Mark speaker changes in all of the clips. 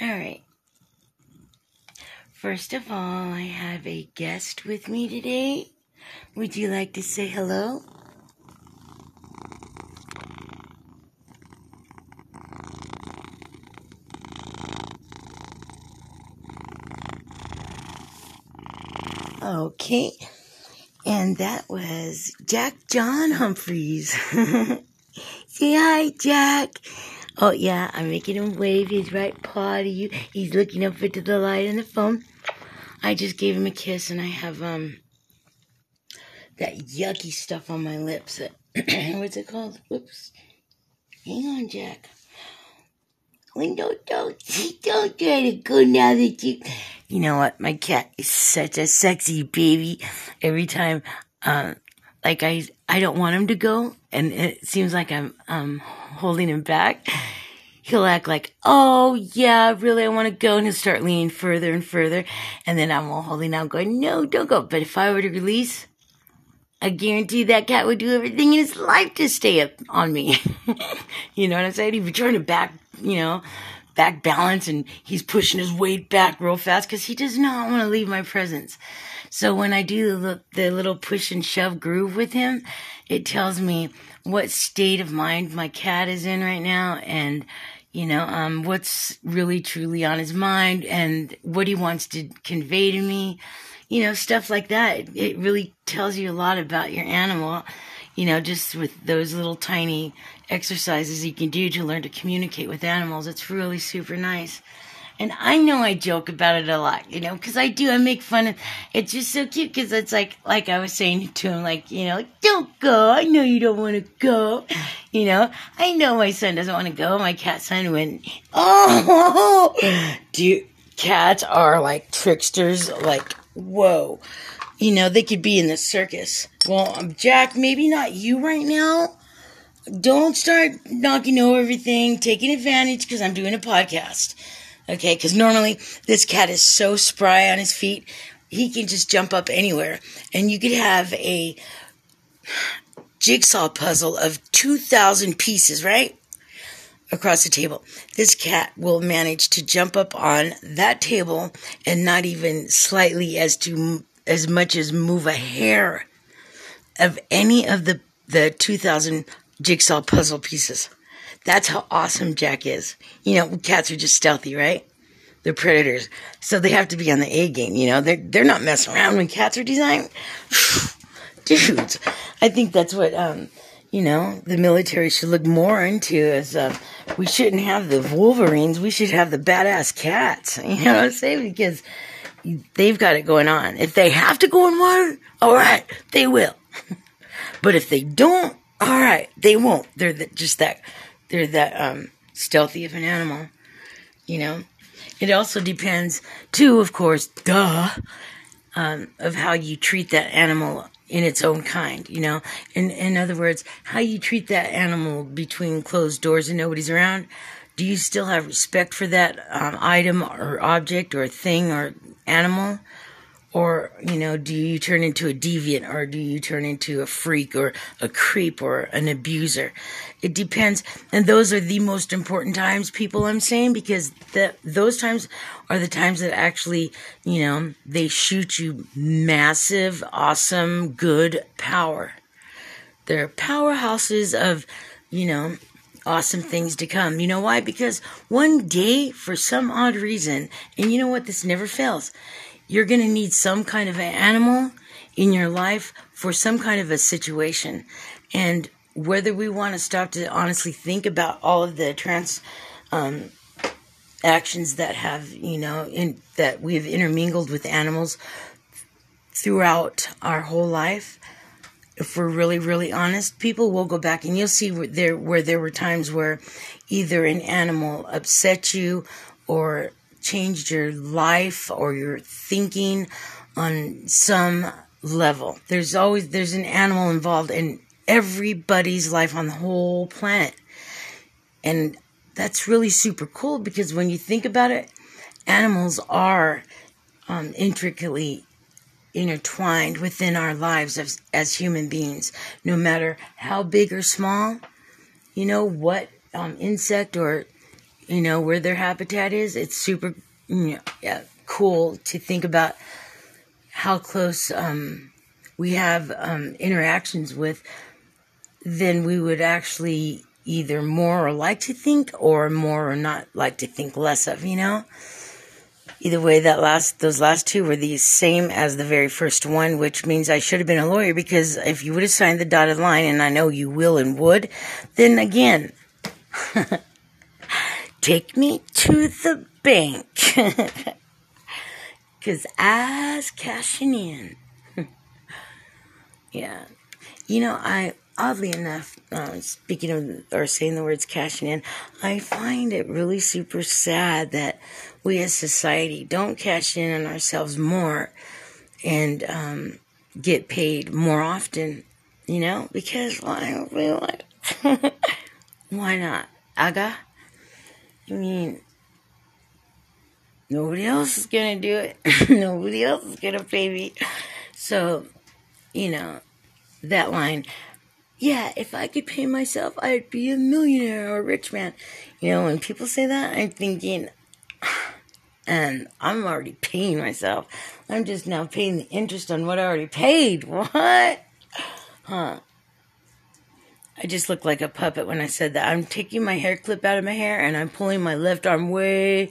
Speaker 1: All right. First of all, I have a guest with me today. Would you like to say hello? Okay. And that was Jack John Humphreys. Say hi, Jack. Oh yeah, I'm making him wave his right paw to you. He's looking up into the light on the phone. I just gave him a kiss and I have um that yucky stuff on my lips. What's it called? Whoops. Hang on, Jack. Don't don't don't try to go now that you you know what, my cat is such a sexy baby. Every time um like I I don't want him to go and it seems like I'm um holding him back. He'll act like, oh yeah, really I want to go and he'll start leaning further and further and then I'm all holding out going, no, don't go. But if I were to release, I guarantee that cat would do everything in his life to stay up on me. you know what I'm saying? He'd be trying to back, you know, back balance and he's pushing his weight back real fast because he does not want to leave my presence. So when I do the, the little push and shove groove with him, it tells me what state of mind my cat is in right now and you know um what's really truly on his mind and what he wants to convey to me you know stuff like that. It really tells you a lot about your animal you know just with those little tiny exercises you can do to learn to communicate with animals. It's really super nice and I know I joke about it a lot, you know, because I do. I make fun of. It's just so cute because it's like, like I was saying to him, like, you know, like, don't go. I know you don't want to go. You know, I know my son doesn't want to go. My cat son went, oh, do cats are like tricksters. Like, whoa, you know, they could be in the circus. Well, um, Jack, maybe not you right now. Don't start knocking over everything, taking advantage because I'm doing a podcast. Okay, because normally this cat is so spry on his feet, he can just jump up anywhere. And you could have a jigsaw puzzle of 2,000 pieces, right? Across the table. This cat will manage to jump up on that table and not even slightly as to as much as move a hair of any of the the 2000 jigsaw puzzle pieces. That's how awesome Jack is. You know, cats are just stealthy, right? They're predators. So they have to be on the A game, you know? They're, they're not messing around when cats are designed. Dudes, I think that's what, um, you know, the military should look more into is, uh, we shouldn't have the Wolverines. We should have the badass cats. You know what I'm saying? Because they've got it going on. If they have to go in water, all right, they will. but if they don't, all right, they won't. They're the, just that they're that um, stealthy of an animal, you know. It also depends, too, of course, duh, um, of how you treat that animal in its own kind, you know. In in other words, how you treat that animal between closed doors and nobody's around. Do you still have respect for that um, item or object or thing or animal? Or, you know, do you turn into a deviant or do you turn into a freak or a creep or an abuser? It depends. And those are the most important times, people, I'm saying, because those times are the times that actually, you know, they shoot you massive, awesome, good power. They're powerhouses of, you know, awesome things to come. You know why? Because one day, for some odd reason, and you know what? This never fails you're going to need some kind of an animal in your life for some kind of a situation. And whether we want to stop to honestly think about all of the trans um, actions that have, you know, in, that we've intermingled with animals throughout our whole life, if we're really, really honest, people will go back and you'll see where there where there were times where either an animal upset you or changed your life or your thinking on some level. There's always there's an animal involved in everybody's life on the whole planet. And that's really super cool because when you think about it, animals are um, intricately intertwined within our lives as, as human beings, no matter how big or small. You know what um, insect or you know, where their habitat is. It's super, you know, yeah, cool to think about how close um, we have um, interactions with, then we would actually either more or like to think or more or not like to think less of, you know? Either way, that last those last two were the same as the very first one, which means I should have been a lawyer because if you would have signed the dotted line, and I know you will and would, then again, take me to the bank. Cause I's cashing in. yeah. You know, I oddly enough, uh, speaking of or saying the words cashing in, I find it really super sad that we as society don't cash in on ourselves more and um, get paid more often, you know, because like. Why not? Aga? I mean, nobody else is gonna do it. nobody else is gonna pay me. So, you know, that line yeah, if I could pay myself, I'd be a millionaire or a rich man. You know, when people say that, I'm thinking, and I'm already paying myself. I'm just now paying the interest on what I already paid. What? Huh. I just look like a puppet when I said that. I'm taking my hair clip out of my hair and I'm pulling my left arm way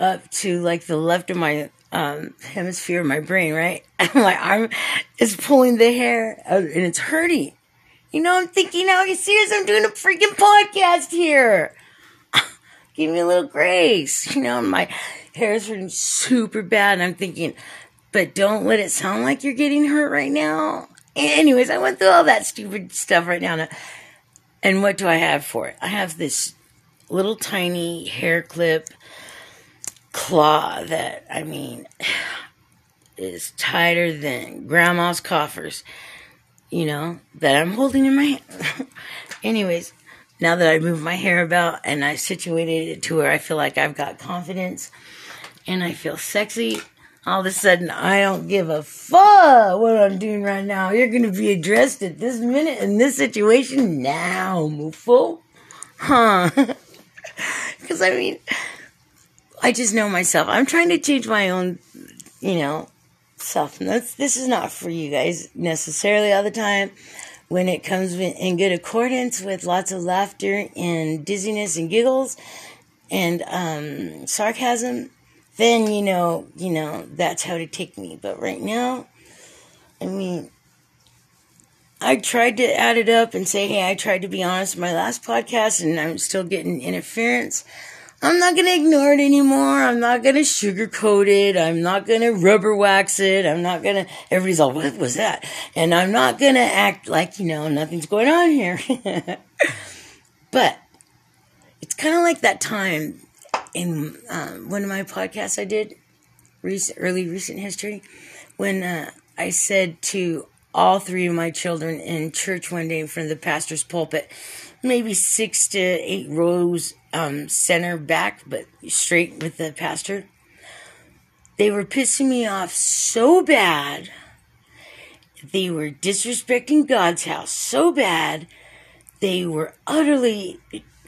Speaker 1: up to like the left of my um, hemisphere of my brain, right? And my arm is pulling the hair and it's hurting. You know, I'm thinking, are you serious? I'm doing a freaking podcast here. Give me a little grace. You know, my hair is hurting super bad. And I'm thinking, but don't let it sound like you're getting hurt right now. Anyways, I went through all that stupid stuff right now. And what do I have for it? I have this little tiny hair clip claw that, I mean, is tighter than grandma's coffers you know, that I'm holding in my hand. Anyways, now that I moved my hair about and I situated it to where I feel like I've got confidence and I feel sexy, all of a sudden I don't give a fuck what I'm doing right now. You're gonna be addressed at this minute in this situation now, Mufo. Huh? Because I mean, I just know myself. I'm trying to change my own, you know, self. That's, this is not for you guys necessarily all the time. When it comes in good accordance with lots of laughter and dizziness and giggles and um, sarcasm, then you know, you know, that's how to take me. But right now, I mean, I tried to add it up and say, hey, I tried to be honest in my last podcast and I'm still getting interference. I'm not going to ignore it anymore. I'm not going to sugarcoat it. I'm not going to rubber wax it. I'm not going to, everybody's all, what was that? And I'm not going to act like, you know, nothing's going on here. but it's kind of like that time in um, one of my podcasts I did, recent, early recent history, when uh, I said to all three of my children in church one day in front of the pastor's pulpit, maybe six to eight rows um, center back, but straight with the pastor. They were pissing me off so bad. They were disrespecting God's house so bad. They were utterly,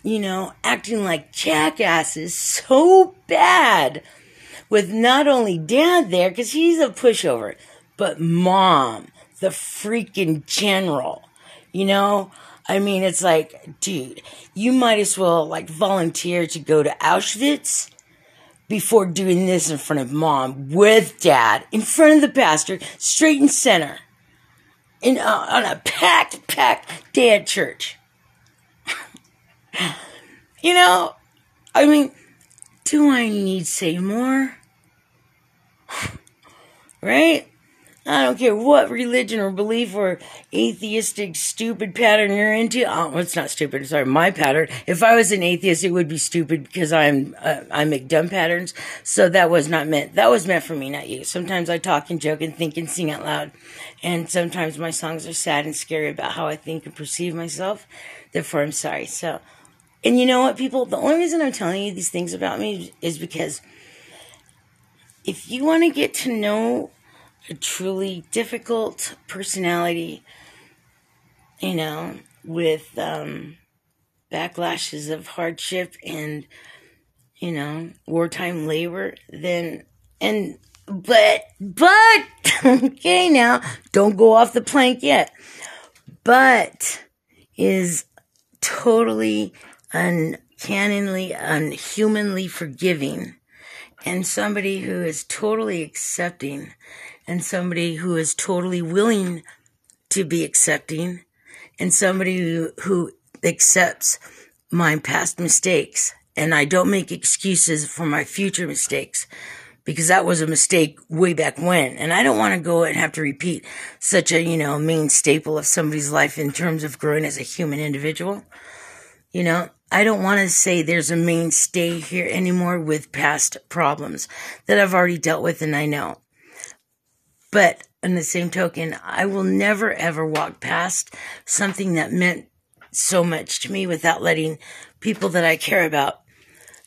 Speaker 1: you know, acting like jackasses so bad. With not only dad there, because he's a pushover, but mom, the freaking general. You know, I mean, it's like, dude, you might as well like volunteer to go to Auschwitz before doing this in front of mom with dad, in front of the pastor, straight and center, in on a packed, packed at church. You know, I mean, do I need say more? right? I don't care what religion or belief or atheistic stupid pattern you're into. Oh, it's not stupid. Sorry, my pattern. If I was an atheist, it would be stupid because I'm uh, I make dumb patterns. So that was not meant. That was meant for me, not you. Sometimes I talk and joke and think and sing out loud, and sometimes my songs are sad and scary about how I think and perceive myself. Therefore, I'm sorry. So, and you know what, people? The only reason I'm telling you these things about me is because if you want to get to know a truly difficult personality, you know, with um, backlashes of hardship and you know, wartime labor, then, and, but, but, okay now, don't go off the plank yet, but is totally uncannily, unhumanly forgiving and somebody who is totally accepting and somebody who is totally willing to be accepting and somebody who, who accepts my past mistakes and I don't make excuses for my future mistakes because that was a mistake way back when. And I don't want to go and have to repeat such a, you know, main staple of somebody's life in terms of growing as a human individual. You know, I don't want to say there's a mainstay here anymore with past problems that I've already dealt with and I know. But in the same token, I will never ever walk past something that meant so much to me without letting people that I care about,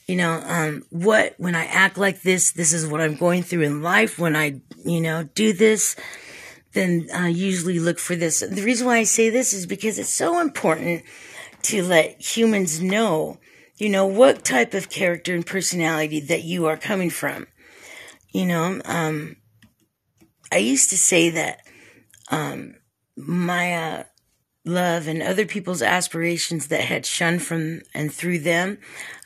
Speaker 1: you know, um, what, when I act like this, this is what I'm going through in life. When I, you know, do this, then I usually look for this. The reason why I say this is because it's so important to let humans know, you know, what type of character and personality that you are coming from. You know, um, I used to say that, um, my, uh, love and other people's aspirations that had shunned from and through them.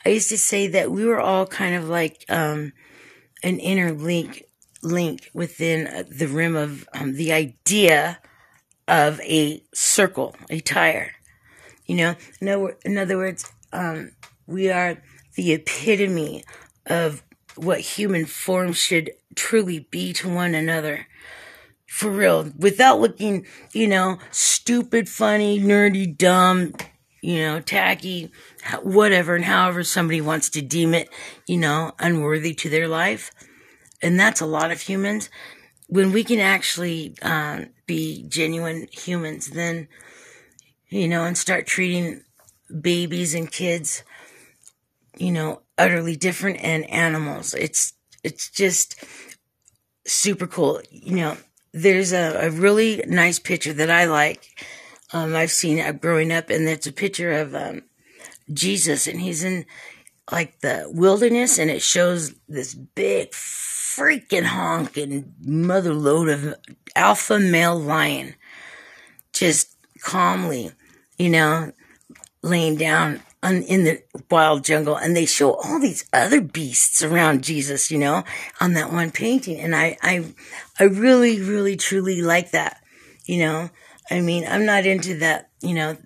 Speaker 1: I used to say that we were all kind of like, um, an inner link, link within uh, the rim of um, the idea of a circle, a tire. You know, in other, in other words, um, we are the epitome of what human form should truly be to one another. For real, without looking, you know, stupid, funny, nerdy, dumb, you know, tacky, whatever, and however somebody wants to deem it, you know, unworthy to their life. And that's a lot of humans. When we can actually uh, be genuine humans, then you know, and start treating babies and kids, you know, utterly different and animals. It's, it's just super cool. You know, there's a, a really nice picture that I like. Um, I've seen it growing up and it's a picture of, um, Jesus and he's in like the wilderness and it shows this big freaking honking mother load of alpha male lion just calmly, you know, laying down on, in the wild jungle and they show all these other beasts around Jesus, you know, on that one painting. And I, I, I really, really, truly like that, you know. I mean, I'm not into that, you know,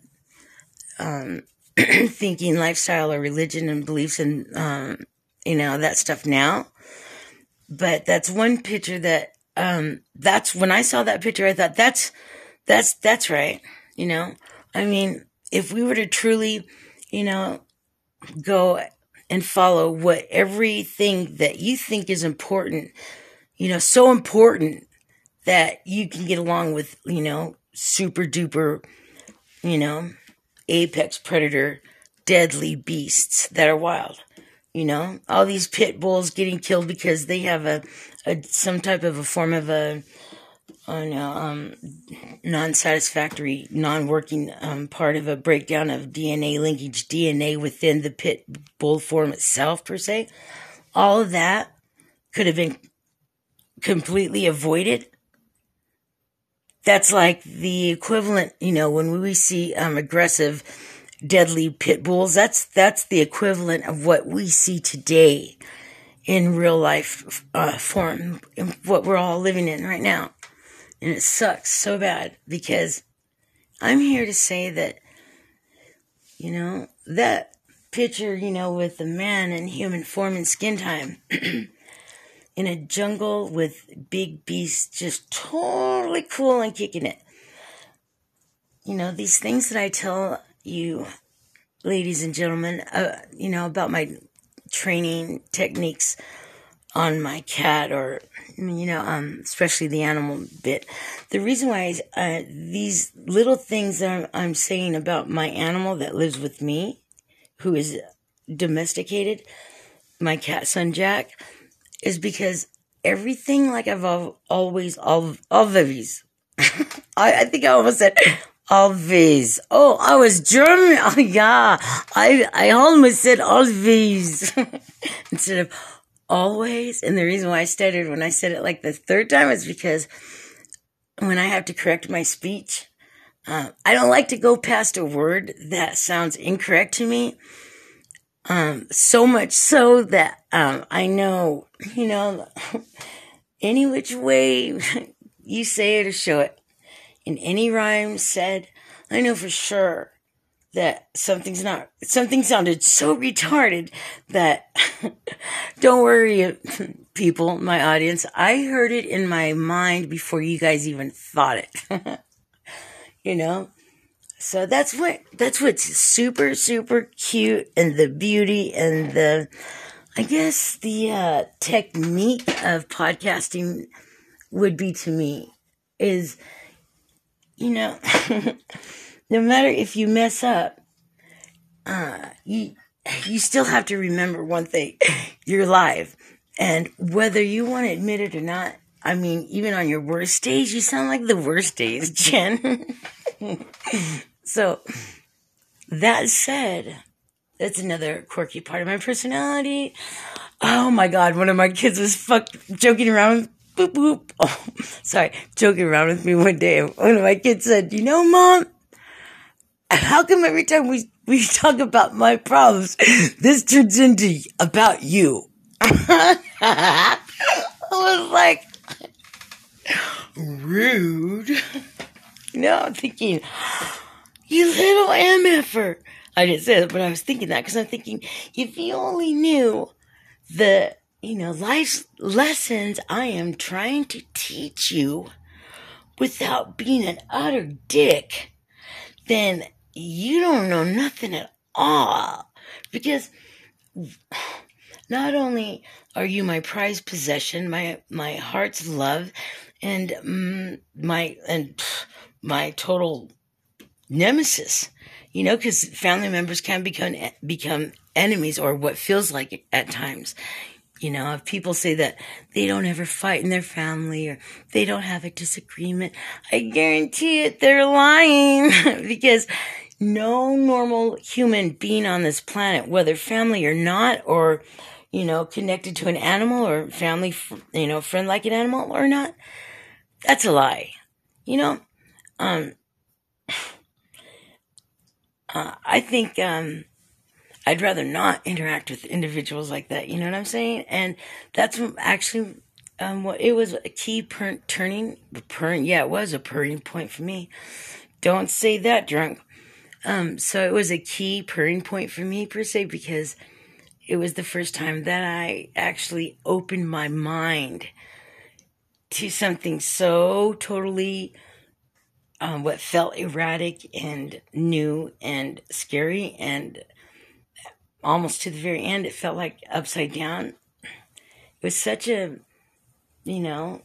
Speaker 1: um, thinking lifestyle or religion and beliefs and, um, you know, that stuff now. But that's one picture that, um, that's when I saw that picture, I thought that's, that's, that's right. You know, I mean, if we were to truly, you know, go and follow what everything that you think is important, you know, so important that you can get along with, you know, super duper, you know, apex predator, deadly beasts that are wild. You know, all these pit bulls getting killed because they have a, a some type of a form of a on a um, non-satisfactory, non-working um, part of a breakdown of DNA linkage, DNA within the pit bull form itself, per se. All of that could have been completely avoided. That's like the equivalent, you know, when we see um, aggressive, deadly pit bulls. That's that's the equivalent of what we see today in real life uh, form, what we're all living in right now. And it sucks so bad because I'm here to say that, you know, that picture, you know, with the man in human form and skin time in a jungle with big beasts just totally cool and kicking it. You know, these things that I tell you, ladies and gentlemen, uh, you know, about my training techniques on my cat or you know um especially the animal bit the reason why uh, these little things that I'm, I'm saying about my animal that lives with me who is domesticated my cat son jack is because everything like i've always all always I, I think i almost said Always. Oh, I was German. Oh, yeah. I, I almost said always instead of always. And the reason why I stuttered when I said it like the third time is because when I have to correct my speech, uh, I don't like to go past a word that sounds incorrect to me. Um, so much so that, um, I know, you know, any which way you say it or show it in any rhyme said, I know for sure that something's not, something sounded so retarded that don't worry, people, my audience. I heard it in my mind before you guys even thought it. you know? So that's what, that's what's super, super cute and the beauty and the, I guess the uh, technique of podcasting would be to me is you know, no matter if you mess up, uh, you you still have to remember one thing: you're alive, and whether you want to admit it or not. I mean, even on your worst days, you sound like the worst days, Jen. so, that said, that's another quirky part of my personality. Oh my god, one of my kids was fuck joking around boop boop. Oh, sorry, joking around with me one day. One of my kids said, "You know, mom, how come every time we we talk about my problems, this turns into about you?" I was like, rude. No, I'm thinking, you little MFer. I didn't say that, but I was thinking that because I'm thinking, if you only knew the you know, life lessons I am trying to teach you without being an utter dick, then you don't know nothing at all. Because not only are you my prized possession, my my heart's love, and mm, my and my total nemesis, you know, because family members can become become enemies or what feels like it at times. You know, if people say that they don't ever fight in their family or they don't have a disagreement, I guarantee it, they're lying because no normal human being on this planet, whether family or not, or, you know, connected to an animal or family, you know, friend like an animal or not, that's a lie. You know, um, uh, I think, um, I'd rather not interact with individuals like that. You know what I'm saying? And that's actually um, what it was a key per- turning, the purring. Yeah, it was a turning point for me. Don't say that drunk. Um, so it was a key purring point for me per se because it was the first time that I actually opened my mind to something so totally um, what felt erratic and new and scary and almost to the very end, it felt like upside down. It was such a, you know,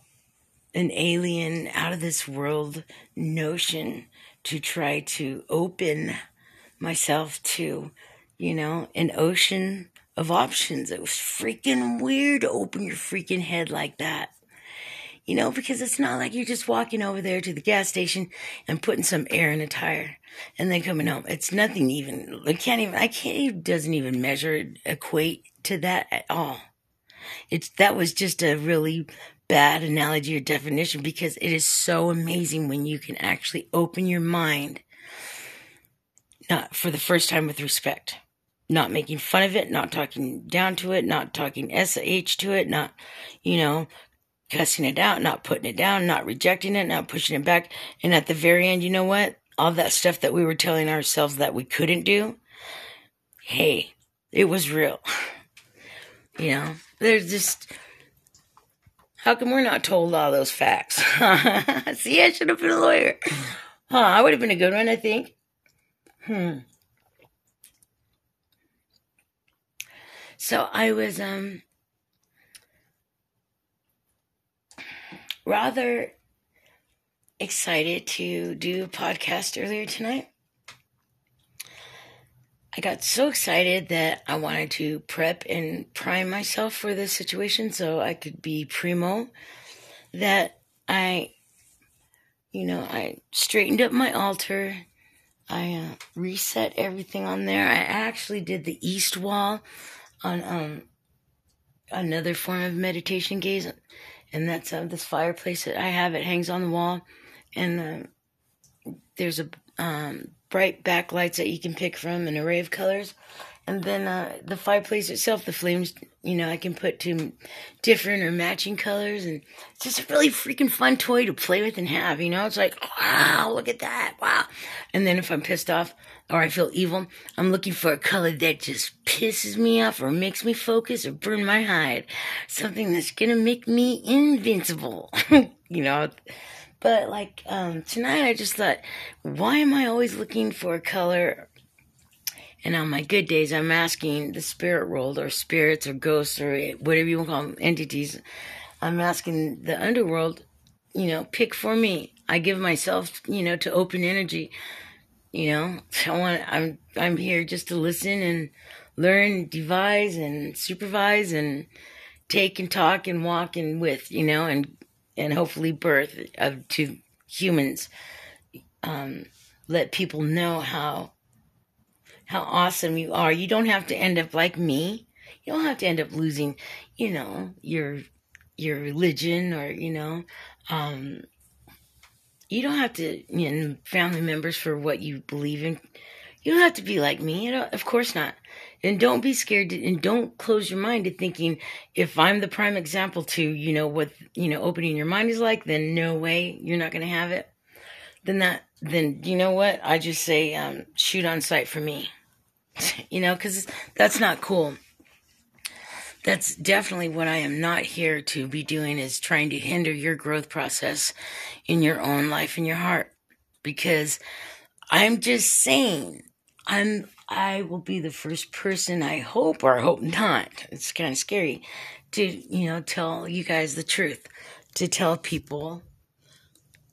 Speaker 1: an alien, out of this world notion to try to open myself to, you know, an ocean of options. It was freaking weird to open your freaking head like that. You know, because it's not like you're just walking over there to the gas station and putting some air in a tire and then coming home. It's nothing even, I can't even, I can't, it doesn't even measure, equate to that at all. It's, that was just a really bad analogy or definition because it is so amazing when you can actually open your mind, not for the first time with respect, not making fun of it, not talking down to it, not talking SH to it, not, you know, cussing it out, not putting it down, not rejecting it, not pushing it back. And at the very end, you know what? all that stuff that we were telling ourselves that we couldn't do, hey, it was real. You know, there's just, how come we're not told all those facts? See, I should have been a lawyer. Huh, I would have been a good one, I think. Hmm. So I was, um, rather excited to do a podcast earlier tonight. I got so excited that I wanted to prep and prime myself for this situation so I could be primo that I, you know, I straightened up my altar. I uh, reset everything on there. I actually did the east wall on um another form of meditation gaze, and that's uh, this fireplace that I have. It hangs on the wall, and uh, there's a um, bright backlights that you can pick from an array of colors. And then uh, the fireplace itself, the flames, you know, I can put to different or matching colors. And it's just a really freaking fun toy to play with and have, you know? It's like, wow, look at that. Wow. And then if I'm pissed off or I feel evil, I'm looking for a color that just pisses me off or makes me focus or burn my hide. Something that's going to make me invincible, you know? But like um, tonight, I just thought, why am I always looking for color? And on my good days, I'm asking the spirit world or spirits or ghosts or whatever you want to call them, entities. I'm asking the underworld, you know, pick for me. I give myself, you know, to open energy. You know, I want. I'm I'm here just to listen and learn, devise and supervise and take and talk and walk and with, you know, and and hopefully birth of to humans. Um, let people know how how awesome you are. You don't have to end up like me. You don't have to end up losing, you know, your your religion or you know, um, you don't have to you know family members for what you believe in. You don't have to be like me. You know, of course not. And don't be scared to, and don't close your mind to thinking if I'm the prime example to, you know, what, you know, opening your mind is like, then no way you're not going to have it. Then that, then you know what? I just say, um, shoot on sight for me, you know, cause that's not cool. That's definitely what I am not here to be doing is trying to hinder your growth process in your own life in your heart. Because I'm just saying, I'm I will be the first person I hope or I hope not. It's kind of scary to, you know, tell you guys the truth, to tell people,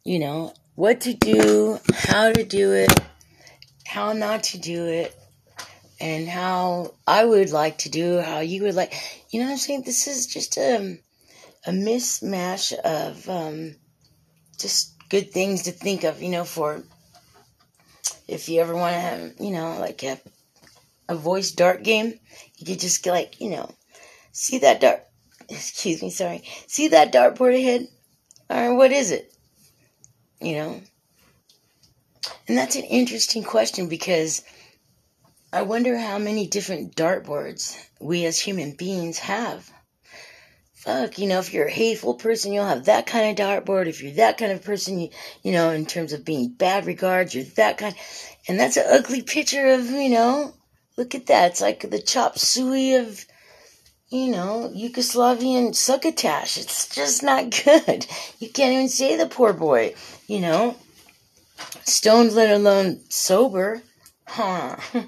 Speaker 1: you know, what to do, how to do it, how not to do it, and how I would like to do, how you would like. You know what I'm saying? This is just a, a mismatch of um, just good things to think of, you know, for if you ever want to have, you know, like a, a voice dart game, you could just like, you know, see that dart, excuse me, sorry, see that dartboard ahead? Or what is it? You know? And that's an interesting question because I wonder how many different dartboards we as human beings have fuck, you know, if you're a hateful person, you'll have that kind of dartboard. If you're that kind of person, you, you know, in terms of being bad regards, you're that kind. And that's an ugly picture of, you know, look at that. It's like the chop suey of, you know, Yugoslavian succotash. It's just not good. You can't even say the poor boy, you know, stoned, let alone sober. Huh.